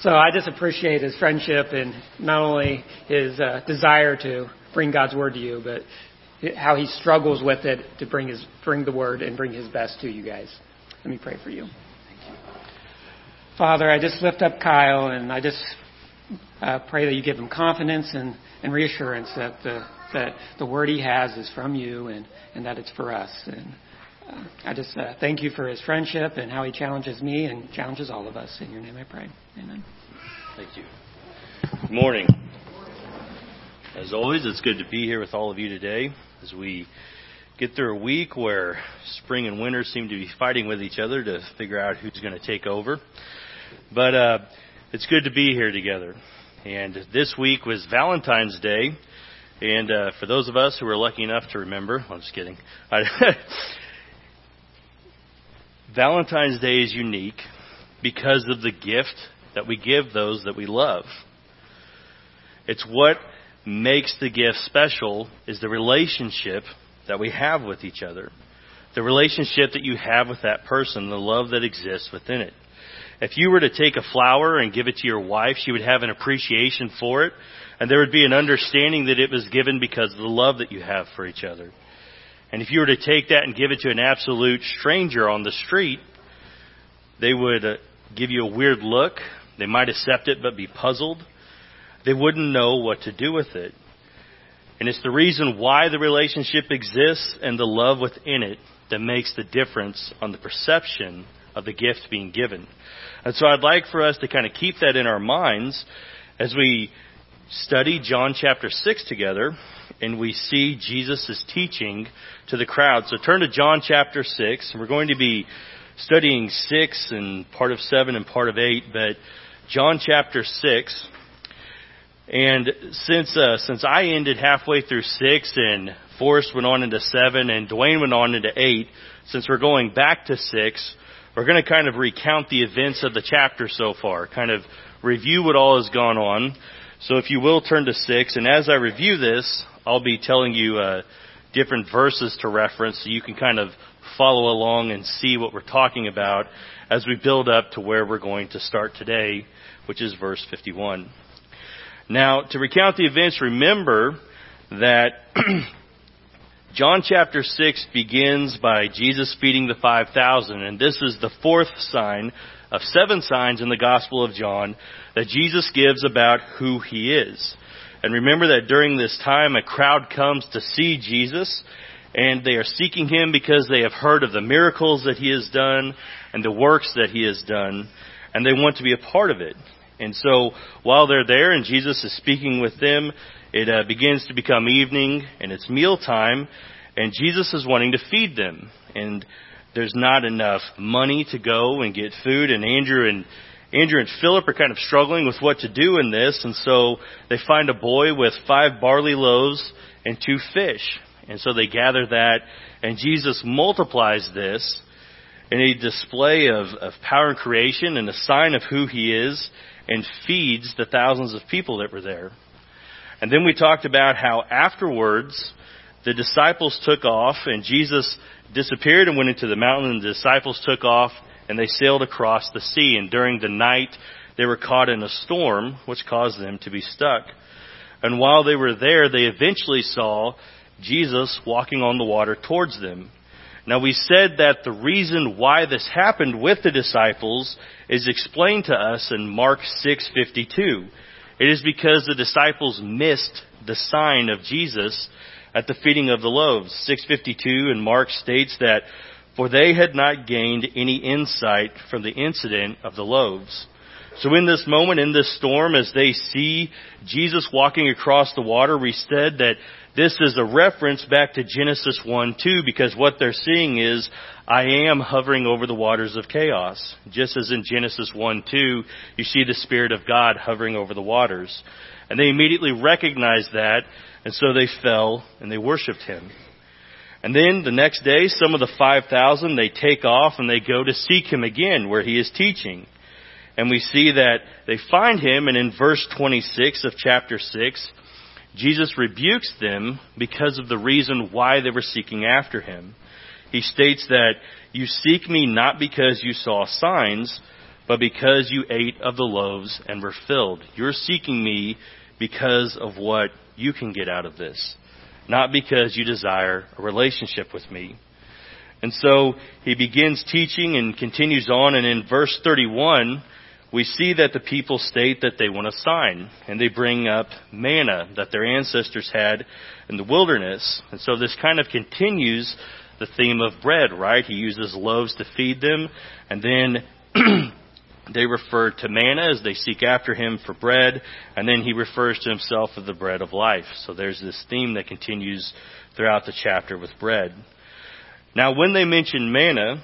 So I just appreciate his friendship and not only his uh, desire to bring God's word to you, but how he struggles with it to bring his bring the word and bring his best to you guys. Let me pray for you. Thank you. Father, I just lift up Kyle and I just uh, pray that you give him confidence and, and reassurance that the that the word he has is from you and, and that it's for us. And uh, I just uh, thank you for his friendship and how he challenges me and challenges all of us. In your name I pray. Amen. Thank you. Good morning. As always, it's good to be here with all of you today as we get through a week where spring and winter seem to be fighting with each other to figure out who's going to take over. But uh, it's good to be here together. And this week was Valentine's Day. And uh, for those of us who were lucky enough to remember, I'm just kidding. Valentine's Day is unique because of the gift that we give those that we love. It's what makes the gift special is the relationship that we have with each other. The relationship that you have with that person, the love that exists within it. If you were to take a flower and give it to your wife, she would have an appreciation for it, and there would be an understanding that it was given because of the love that you have for each other. And if you were to take that and give it to an absolute stranger on the street, they would uh, give you a weird look. They might accept it but be puzzled. They wouldn't know what to do with it. And it's the reason why the relationship exists and the love within it that makes the difference on the perception of the gift being given. And so I'd like for us to kind of keep that in our minds as we study John chapter 6 together and we see Jesus' teaching to the crowd. So turn to John chapter 6. and We're going to be studying 6 and part of 7 and part of 8, but John chapter 6. And since uh, since I ended halfway through six and Forrest went on into seven and Dwayne went on into eight, since we're going back to six, we're going to kind of recount the events of the chapter so far, kind of review what all has gone on. So if you will turn to six, and as I review this, I'll be telling you uh, different verses to reference so you can kind of follow along and see what we're talking about as we build up to where we're going to start today, which is verse 51. Now, to recount the events, remember that John chapter 6 begins by Jesus feeding the 5,000, and this is the fourth sign of seven signs in the Gospel of John that Jesus gives about who he is. And remember that during this time, a crowd comes to see Jesus, and they are seeking him because they have heard of the miracles that he has done and the works that he has done, and they want to be a part of it. And so while they're there and Jesus is speaking with them, it uh, begins to become evening and it's mealtime and Jesus is wanting to feed them. And there's not enough money to go and get food and Andrew and Andrew and Philip are kind of struggling with what to do in this and so they find a boy with five barley loaves and two fish. And so they gather that and Jesus multiplies this in a display of, of power and creation and a sign of who he is and feeds the thousands of people that were there. And then we talked about how afterwards the disciples took off and Jesus disappeared and went into the mountain and the disciples took off and they sailed across the sea and during the night they were caught in a storm which caused them to be stuck. And while they were there they eventually saw Jesus walking on the water towards them. Now we said that the reason why this happened with the disciples is explained to us in Mark 6:52. It is because the disciples missed the sign of Jesus at the feeding of the loaves. 652 and Mark states that for they had not gained any insight from the incident of the loaves. So in this moment, in this storm, as they see Jesus walking across the water, we said that this is a reference back to Genesis 1 2 because what they're seeing is, I am hovering over the waters of chaos. Just as in Genesis 1 2, you see the Spirit of God hovering over the waters. And they immediately recognized that, and so they fell and they worshiped Him. And then the next day, some of the 5,000, they take off and they go to seek Him again where He is teaching. And we see that they find Him, and in verse 26 of chapter 6, Jesus rebukes them because of the reason why they were seeking after him. He states that you seek me not because you saw signs, but because you ate of the loaves and were filled. You're seeking me because of what you can get out of this, not because you desire a relationship with me. And so he begins teaching and continues on, and in verse 31, we see that the people state that they want a sign, and they bring up manna that their ancestors had in the wilderness. And so this kind of continues the theme of bread, right? He uses loaves to feed them, and then they refer to manna as they seek after him for bread, and then he refers to himself as the bread of life. So there's this theme that continues throughout the chapter with bread. Now, when they mention manna,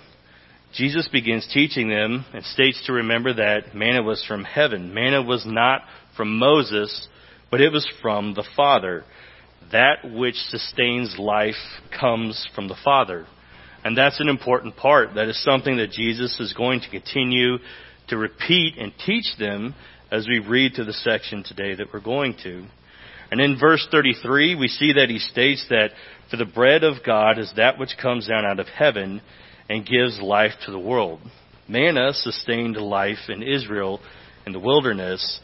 Jesus begins teaching them and states to remember that manna was from heaven. Manna was not from Moses, but it was from the Father. That which sustains life comes from the Father. And that's an important part. That is something that Jesus is going to continue to repeat and teach them as we read through the section today that we're going to. And in verse 33, we see that he states that for the bread of God is that which comes down out of heaven and gives life to the world. Manna sustained life in Israel in the wilderness,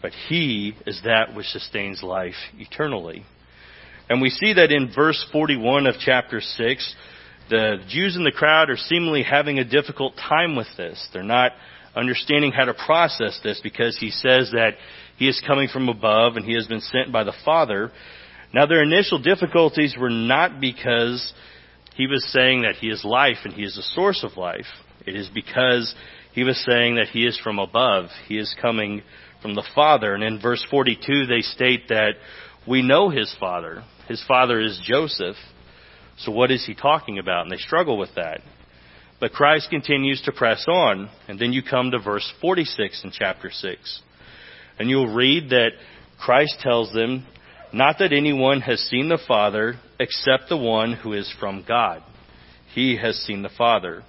but he is that which sustains life eternally. And we see that in verse 41 of chapter 6, the Jews in the crowd are seemingly having a difficult time with this. They're not understanding how to process this because he says that he is coming from above and he has been sent by the Father. Now their initial difficulties were not because he was saying that he is life and he is the source of life. It is because he was saying that he is from above. He is coming from the Father. And in verse 42 they state that we know his father. His father is Joseph. So what is he talking about? And they struggle with that. But Christ continues to press on. And then you come to verse 46 in chapter 6. And you'll read that Christ tells them, not that anyone has seen the Father except the one who is from God. He has seen the Father.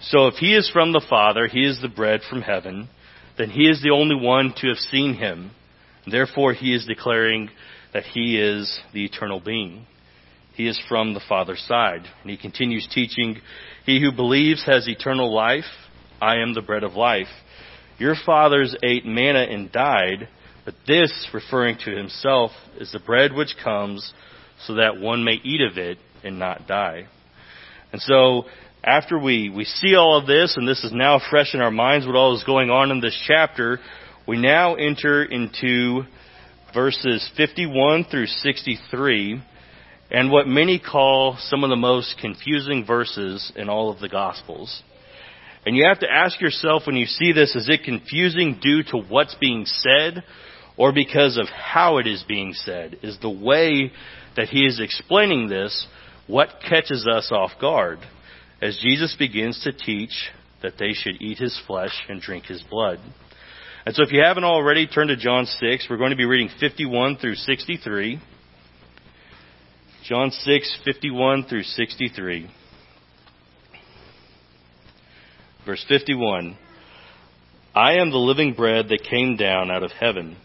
So if he is from the Father, he is the bread from heaven, then he is the only one to have seen him. Therefore he is declaring that he is the eternal being. He is from the Father's side. And he continues teaching, He who believes has eternal life. I am the bread of life. Your fathers ate manna and died, but this, referring to himself, is the bread which comes so that one may eat of it and not die. And so, after we, we see all of this, and this is now fresh in our minds what all is going on in this chapter, we now enter into verses 51 through 63 and what many call some of the most confusing verses in all of the Gospels. And you have to ask yourself when you see this, is it confusing due to what's being said or because of how it is being said? Is the way that he is explaining this what catches us off guard as Jesus begins to teach that they should eat his flesh and drink his blood? And so if you haven't already, turn to John 6. We're going to be reading 51 through 63. John 6, 51 through 63. Verse 51. I am the living bread that came down out of heaven.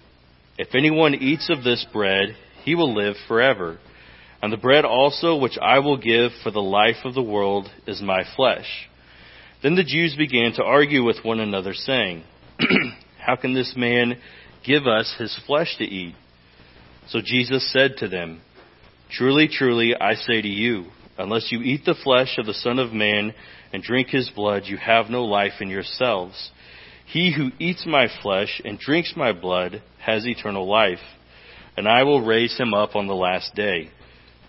If anyone eats of this bread, he will live forever. And the bread also which I will give for the life of the world is my flesh. Then the Jews began to argue with one another, saying, How can this man give us his flesh to eat? So Jesus said to them, Truly, truly, I say to you, unless you eat the flesh of the Son of Man and drink his blood, you have no life in yourselves. He who eats my flesh and drinks my blood has eternal life, and I will raise him up on the last day.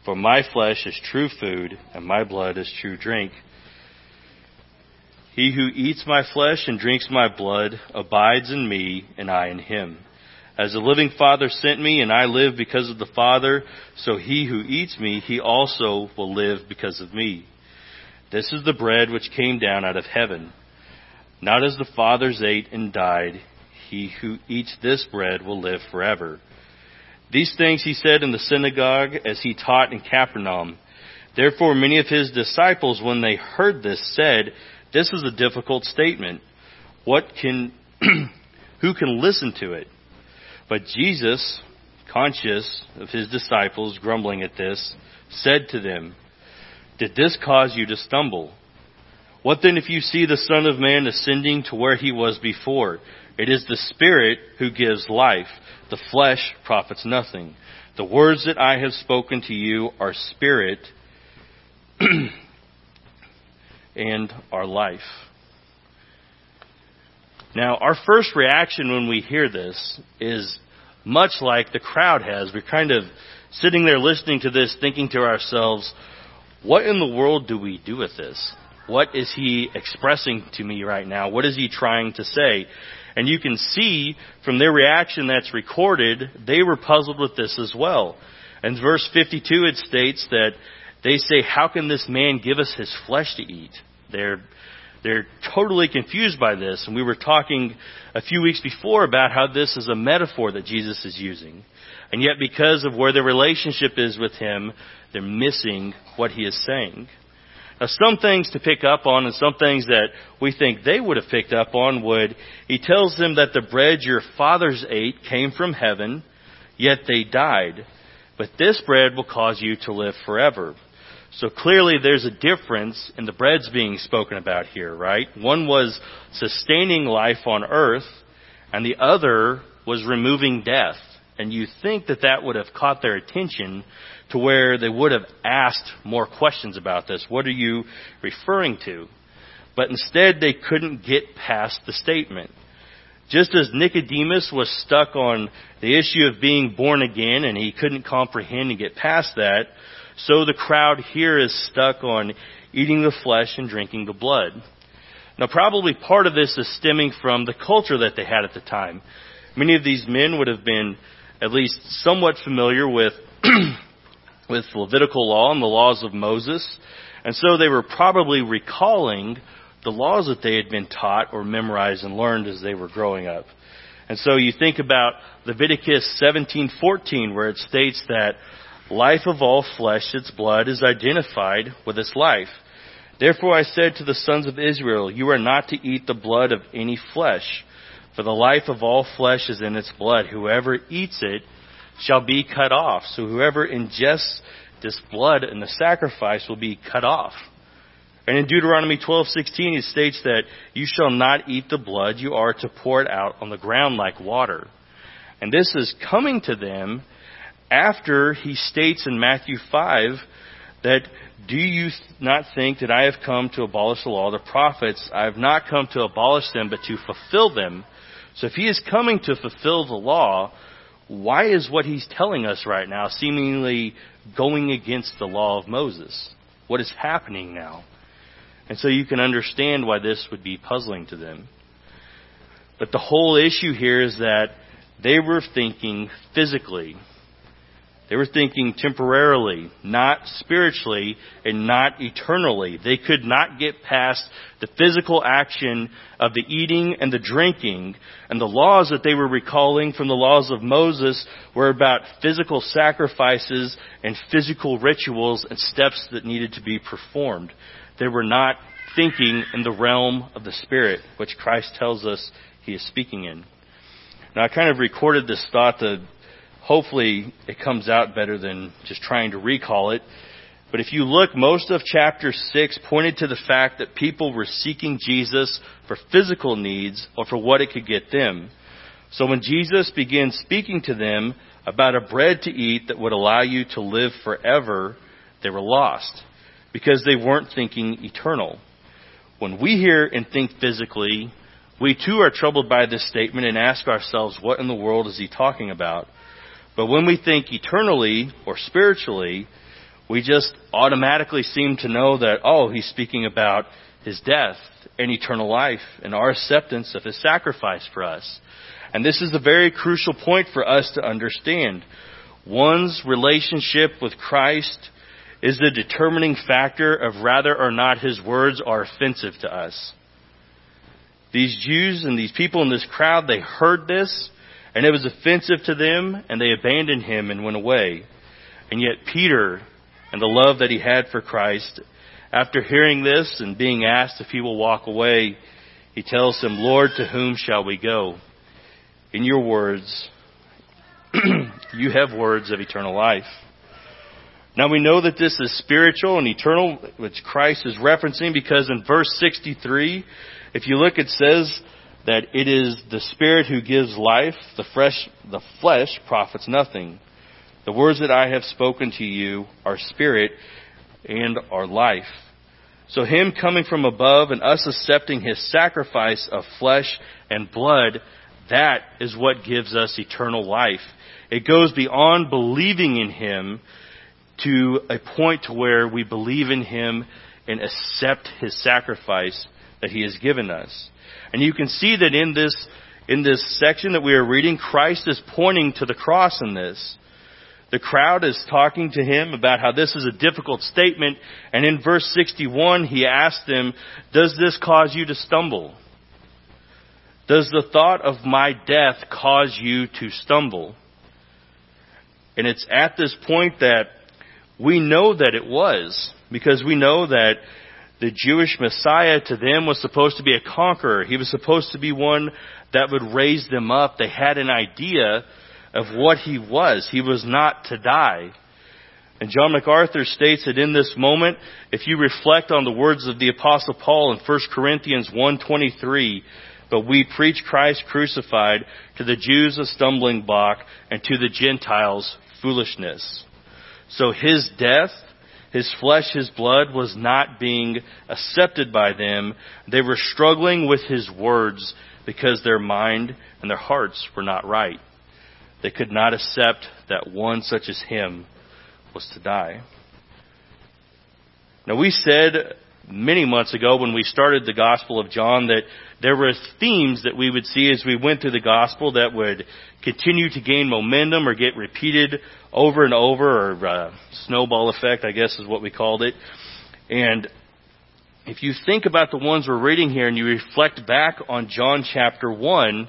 For my flesh is true food, and my blood is true drink. He who eats my flesh and drinks my blood abides in me, and I in him. As the living Father sent me, and I live because of the Father, so he who eats me, he also will live because of me. This is the bread which came down out of heaven. Not as the fathers ate and died, he who eats this bread will live forever. These things he said in the synagogue as he taught in Capernaum. Therefore many of his disciples, when they heard this, said, This is a difficult statement. What can, who can listen to it? But Jesus, conscious of his disciples grumbling at this, said to them, Did this cause you to stumble? What then if you see the Son of Man ascending to where he was before? It is the Spirit who gives life. The flesh profits nothing. The words that I have spoken to you are spirit and are life. Now, our first reaction when we hear this is much like the crowd has. We're kind of sitting there listening to this, thinking to ourselves, what in the world do we do with this? What is he expressing to me right now? What is he trying to say? And you can see from their reaction that's recorded, they were puzzled with this as well. In verse 52 it states that they say, how can this man give us his flesh to eat? They're, they're totally confused by this. And we were talking a few weeks before about how this is a metaphor that Jesus is using. And yet because of where their relationship is with him, they're missing what he is saying. Now, some things to pick up on and some things that we think they would have picked up on would, he tells them that the bread your fathers ate came from heaven, yet they died. But this bread will cause you to live forever. So clearly there's a difference in the breads being spoken about here, right? One was sustaining life on earth, and the other was removing death. And you think that that would have caught their attention to where they would have asked more questions about this. What are you referring to? But instead they couldn't get past the statement. Just as Nicodemus was stuck on the issue of being born again and he couldn't comprehend and get past that, so the crowd here is stuck on eating the flesh and drinking the blood. Now probably part of this is stemming from the culture that they had at the time. Many of these men would have been at least somewhat familiar with, with Levitical law and the laws of Moses. And so they were probably recalling the laws that they had been taught or memorized and learned as they were growing up. And so you think about Leviticus 17:14 where it states that life of all flesh, its blood, is identified with its life. Therefore I said to the sons of Israel, You are not to eat the blood of any flesh, for the life of all flesh is in its blood. Whoever eats it shall be cut off. So whoever ingests this blood and the sacrifice will be cut off. And in Deuteronomy 12:16 it states that you shall not eat the blood, you are to pour it out on the ground like water. And this is coming to them after he states in Matthew 5 that, Do you not think that I have come to abolish the law, the prophets? I have not come to abolish them, but to fulfill them. So if he is coming to fulfill the law, why is what he's telling us right now seemingly going against the law of Moses? What is happening now? And so you can understand why this would be puzzling to them. But the whole issue here is that they were thinking physically. They were thinking temporarily, not spiritually, and not eternally. They could not get past the physical action of the eating and the drinking, and the laws that they were recalling from the laws of Moses were about physical sacrifices and physical rituals and steps that needed to be performed. They were not thinking in the realm of the Spirit, which Christ tells us He is speaking in. Now, I kind of recorded this thought to hopefully it comes out better than just trying to recall it. But if you look, most of chapter 6 pointed to the fact that people were seeking Jesus for physical needs or for what it could get them. So when Jesus began speaking to them about a bread to eat that would allow you to live forever, they were lost because they weren't thinking eternal. When we hear and think physically, we too are troubled by this statement and ask ourselves, what in the world is he talking about? But when we think eternally or spiritually, we just automatically seem to know that, oh, he's speaking about his death and eternal life and our acceptance of his sacrifice for us. And this is a very crucial point for us to understand. One's relationship with Christ is the determining factor of whether or not his words are offensive to us. These Jews and these people in this crowd, they heard this and it was offensive to them, and they abandoned him and went away. And yet Peter, and the love that he had for Christ, after hearing this and being asked if he will walk away, he tells him, Lord, to whom shall we go? In your words, you have words of eternal life. Now we know that this is spiritual and eternal, which Christ is referencing because in verse 63, if you look, it says that it is the Spirit who gives life, the flesh, the flesh profits nothing. The words that I have spoken to you are spirit and are life. So him coming from above and us accepting his sacrifice of flesh and blood, that is what gives us eternal life. It goes beyond believing in him to a point to where we believe in him and accept his sacrifice that he has given us. And you can see that in this in this section that we are reading, Christ is pointing to the cross in this. The crowd is talking to him about how this is a difficult statement, and in verse 61 he asks them, Does this cause you to stumble? Does the thought of my death cause you to stumble? And it's at this point that we know that it was, because we know that the Jewish Messiah to them was supposed to be a conqueror. He was supposed to be one that would raise them up. They had an idea of what he was. He was not to die. And John MacArthur states that in this moment, if you reflect on the words of the apostle Paul in 1 Corinthians 1:23, but we preach Christ crucified to the Jews a stumbling block and to the Gentiles foolishness. So his death, his flesh, his blood was not being accepted by them. They were struggling with his words because their mind and their hearts were not right. They could not accept that one such as him was to die. Now we said many months ago when we started the Gospel of John that there were themes that we would see as we went through the Gospel that would continue to gain momentum or get repeated over and over, or uh, snowball effect, I guess is what we called it. And if you think about the ones we're reading here and you reflect back on John chapter 1,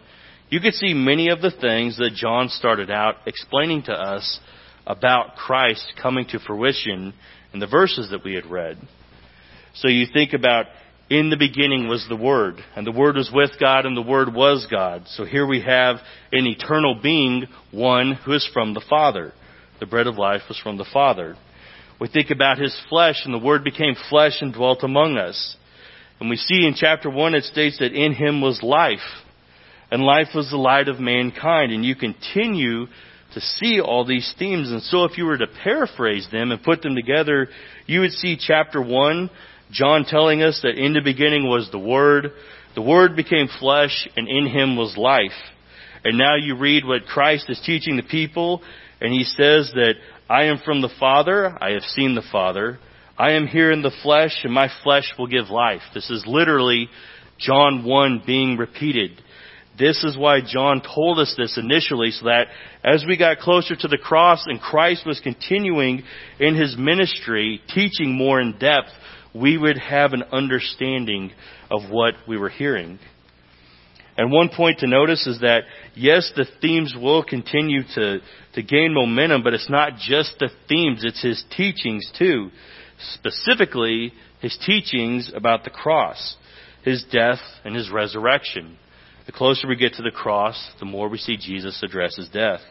you could see many of the things that John started out explaining to us about Christ coming to fruition in the verses that we had read. So you think about in the beginning was the Word, and the Word was with God, and the Word was God. So here we have an eternal being, one who is from the Father. The bread of life was from the Father. We think about His flesh, and the Word became flesh and dwelt among us. And we see in chapter 1 it states that in Him was life and life was the light of mankind. And you continue to see all these themes. And so if you were to paraphrase them and put them together, you would see chapter 1, John telling us that in the beginning was the Word. The Word became flesh, and in Him was life. And now you read what Christ is teaching the people, and He says that I am from the Father, I have seen the Father. I am here in the flesh, and my flesh will give life. This is literally John 1 being repeated. This is why John told us this initially, so that as we got closer to the cross and Christ was continuing in his ministry, teaching more in depth, we would have an understanding of what we were hearing. And one point to notice is that, yes, the themes will continue to, to gain momentum, but it's not just the themes, it's his teachings too. Specifically, his teachings about the cross, his death, and his resurrection. The closer we get to the cross, the more we see Jesus address his death.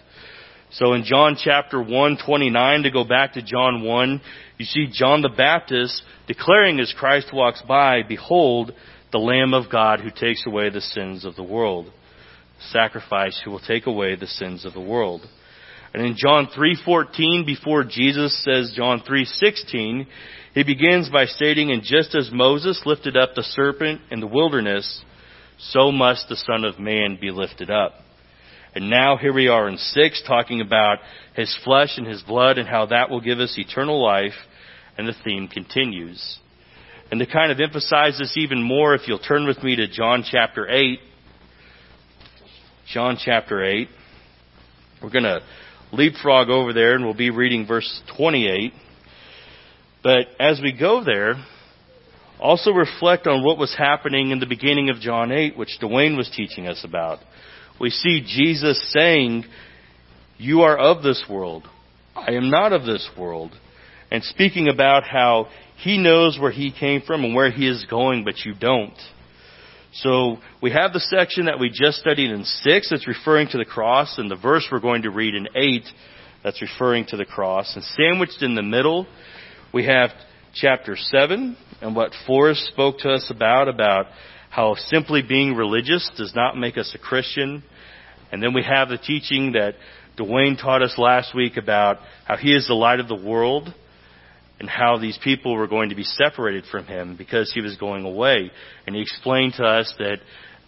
So in John chapter 1, 29, to go back to John 1, you see John the Baptist declaring as Christ walks by, Behold, the Lamb of God who takes away the sins of the world. Sacrifice who will take away the sins of the world. And in John 3:14 before Jesus says John 3:16 he begins by stating and just as Moses lifted up the serpent in the wilderness so must the Son of Man be lifted up. And now here we are in 6 talking about his flesh and his blood and how that will give us eternal life and the theme continues. And to kind of emphasize this even more, if you'll turn with me to John chapter 8. John chapter 8. We're going to leapfrog over there and we'll be reading verse 28. But as we go there, also reflect on what was happening in the beginning of John 8, which Dwayne was teaching us about. We see Jesus saying, You are of this world. I am not of this world. And speaking about how he knows where he came from and where he is going, but you don't. So we have the section that we just studied in 6 that's referring to the cross, and the verse we're going to read in 8 That's referring to the cross. And sandwiched in the middle, we have chapter 7 and what Forrest spoke to us about, about how simply being religious does not make us a Christian. And then we have the teaching that Dwayne taught us last week about how he is the light of the world and how these people were going to be separated from him because he was going away. And he explained to us that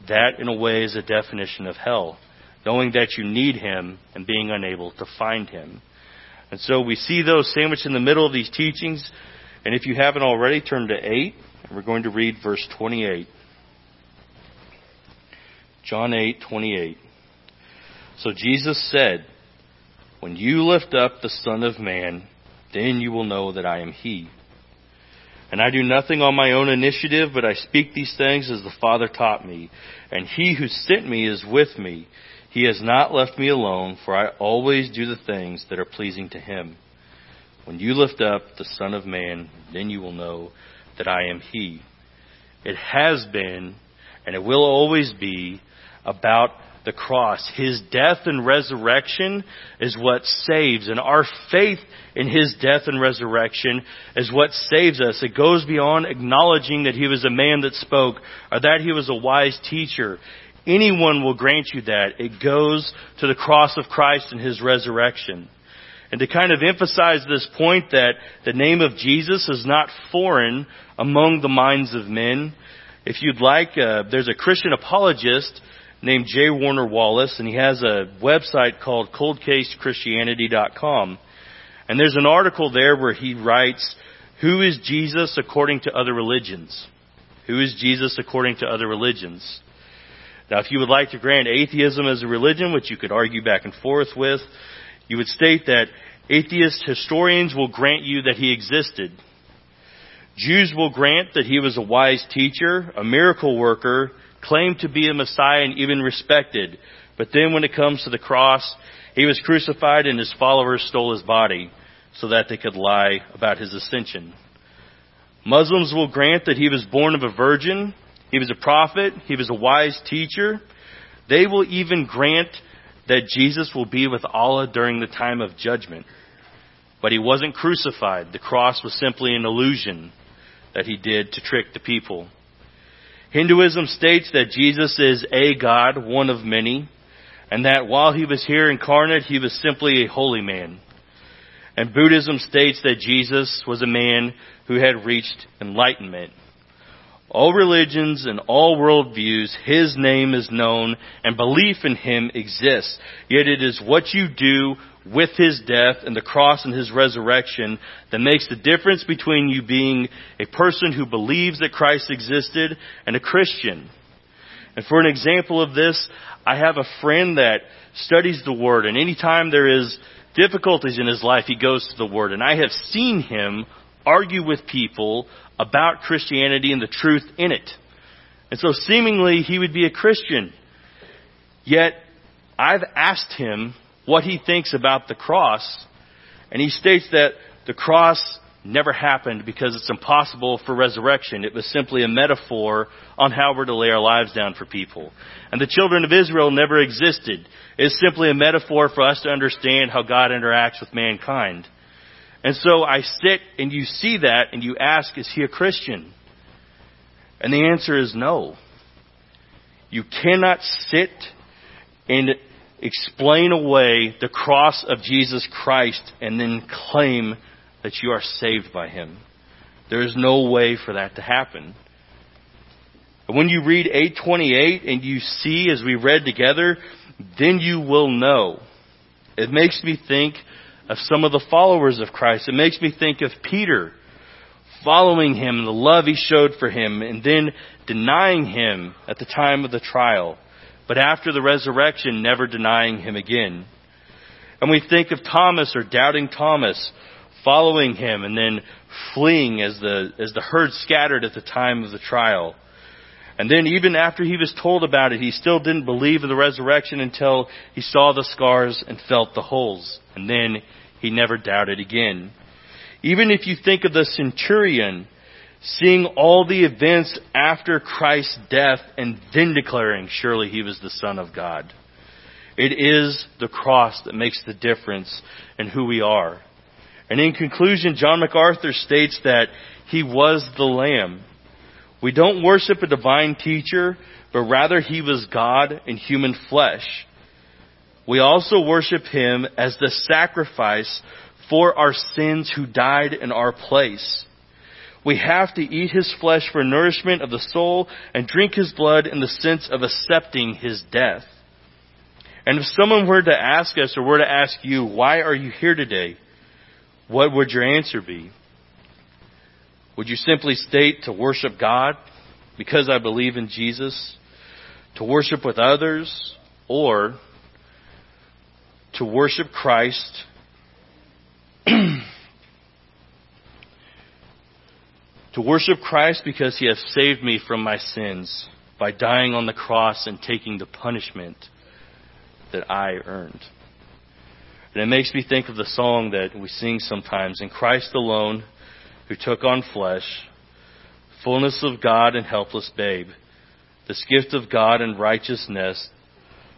that in a way is a definition of hell. Knowing that you need him and being unable to find him. And so we see those sandwiched in the middle of these teachings. And if you haven't already, turn to 8. And we're going to read verse 28. John 8:28. So Jesus said, "When you lift up the Son of man, then you will know that I am he. And I do nothing on my own initiative, but I speak these things as the Father taught me. And he who sent me is with me. He has not left me alone, for I always do the things that are pleasing to him. When you lift up the Son of Man, then you will know that I am he. It has been, and it will always be, about the cross. His death and resurrection is what saves, and our faith in His death and resurrection is what saves us. It goes beyond acknowledging that He was a man that spoke, or that He was a wise teacher. Anyone will grant you that. It goes to the cross of Christ and His resurrection. And to kind of emphasize this point that the name of Jesus is not foreign among the minds of men, if you'd like, uh, there's a Christian apologist named J. Warner Wallace, and he has a website called coldcasechristianity.com. And there's an article there where he writes, Who is Jesus according to other religions? Who is Jesus according to other religions? Now, if you would like to grant atheism as a religion, which you could argue back and forth with, you would state that atheist historians will grant you that he existed. Jews will grant that he was a wise teacher, a miracle worker, claimed to be a Messiah and even respected. But then when it comes to the cross, he was crucified and his followers stole his body so that they could lie about his ascension. Muslims will grant that he was born of a virgin, he was a prophet, he was a wise teacher. They will even grant that Jesus will be with Allah during the time of judgment. But he wasn't crucified. The cross was simply an illusion that he did to trick the people. Hinduism states that Jesus is a God, one of many, and that while he was here incarnate, he was simply a holy man. And Buddhism states that Jesus was a man who had reached enlightenment. All religions and all worldviews, His name is known and belief in Him exists. Yet it is what you do with His death and the cross and His resurrection that makes the difference between you being a person who believes that Christ existed and a Christian. And for an example of this, I have a friend that studies the Word and anytime there is difficulties in his life, he goes to the Word. And I have seen him argue with people about Christianity and the truth in it. And so seemingly he would be a Christian. Yet I've asked him what he thinks about the cross, and he states that the cross never happened because it's impossible for resurrection. It was simply a metaphor on how we're to lay our lives down for people. And the children of Israel never existed. It's simply a metaphor for us to understand how God interacts with mankind. And so I sit and you see that and you ask, is he a Christian? And the answer is no. You cannot sit and explain away the cross of Jesus Christ and then claim that you are saved by him. There is no way for that to happen. When you read 828 and you see as we read together, then you will know. It makes me think of some of the followers of Christ. It makes me think of Peter following him the love he showed for him and then denying him at the time of the trial. But after the resurrection, never denying him again. And we think of Thomas or doubting Thomas following him and then fleeing as the, as the herd scattered at the time of the trial. And then even after he was told about it, he still didn't believe in the resurrection until he saw the scars and felt the holes. And then he never doubted again. Even if you think of the centurion seeing all the events after Christ's death and then declaring, surely he was the Son of God. It is the cross that makes the difference in who we are. And in conclusion, John MacArthur states that he was the Lamb. We don't worship a divine teacher, but rather he was God in human flesh. We also worship him as the sacrifice for our sins who died in our place. We have to eat his flesh for nourishment of the soul and drink his blood in the sense of accepting his death. And if someone were to ask us or were to ask you, why are you here today? What would your answer be? Would you simply state to worship God because I believe in Jesus? To worship with others? Or to worship Christ to worship Christ because he has saved me from my sins by dying on the cross and taking the punishment that I earned. And it makes me think of the song that we sing sometimes In Christ alone, who took on flesh, fullness of God and helpless babe, this gift of God and righteousness,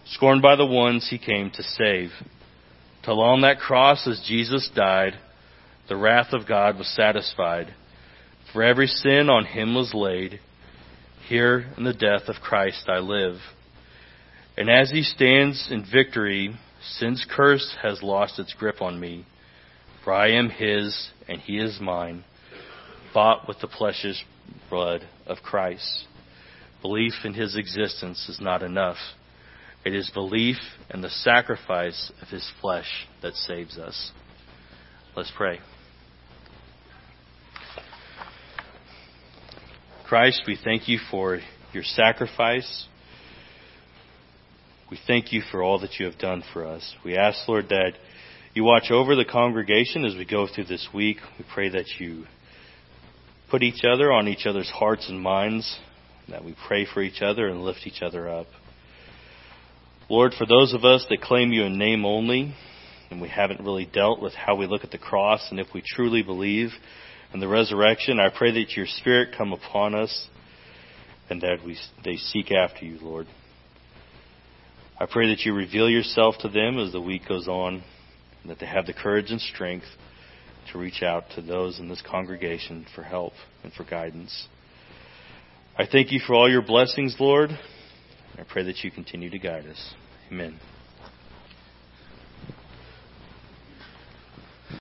scorned by the ones he came to save. Till on that cross as Jesus died, the wrath of God was satisfied. For every sin on him was laid. Here in the death of Christ I live. And as he stands in victory, Sin's curse has lost its grip on me, for I am his and he is mine, bought with the precious blood of Christ. Belief in his existence is not enough. It is belief in the sacrifice of his flesh that saves us. Let's pray. Christ, we thank you for your sacrifice. We thank you for all that you have done for us. We ask, Lord, that you watch over the congregation as we go through this week. We pray that you put each other on each other's hearts and minds, that we pray for each other and lift each other up. Lord, for those of us that claim you in name only, and we haven't really dealt with how we look at the cross and if we truly believe in the resurrection, I pray that your Spirit come upon us and that we, they seek after you, Lord. I pray that you reveal yourself to them as the week goes on, and that they have the courage and strength to reach out to those in this congregation for help and for guidance. I thank you for all your blessings, Lord. I pray that you continue to guide us. Amen.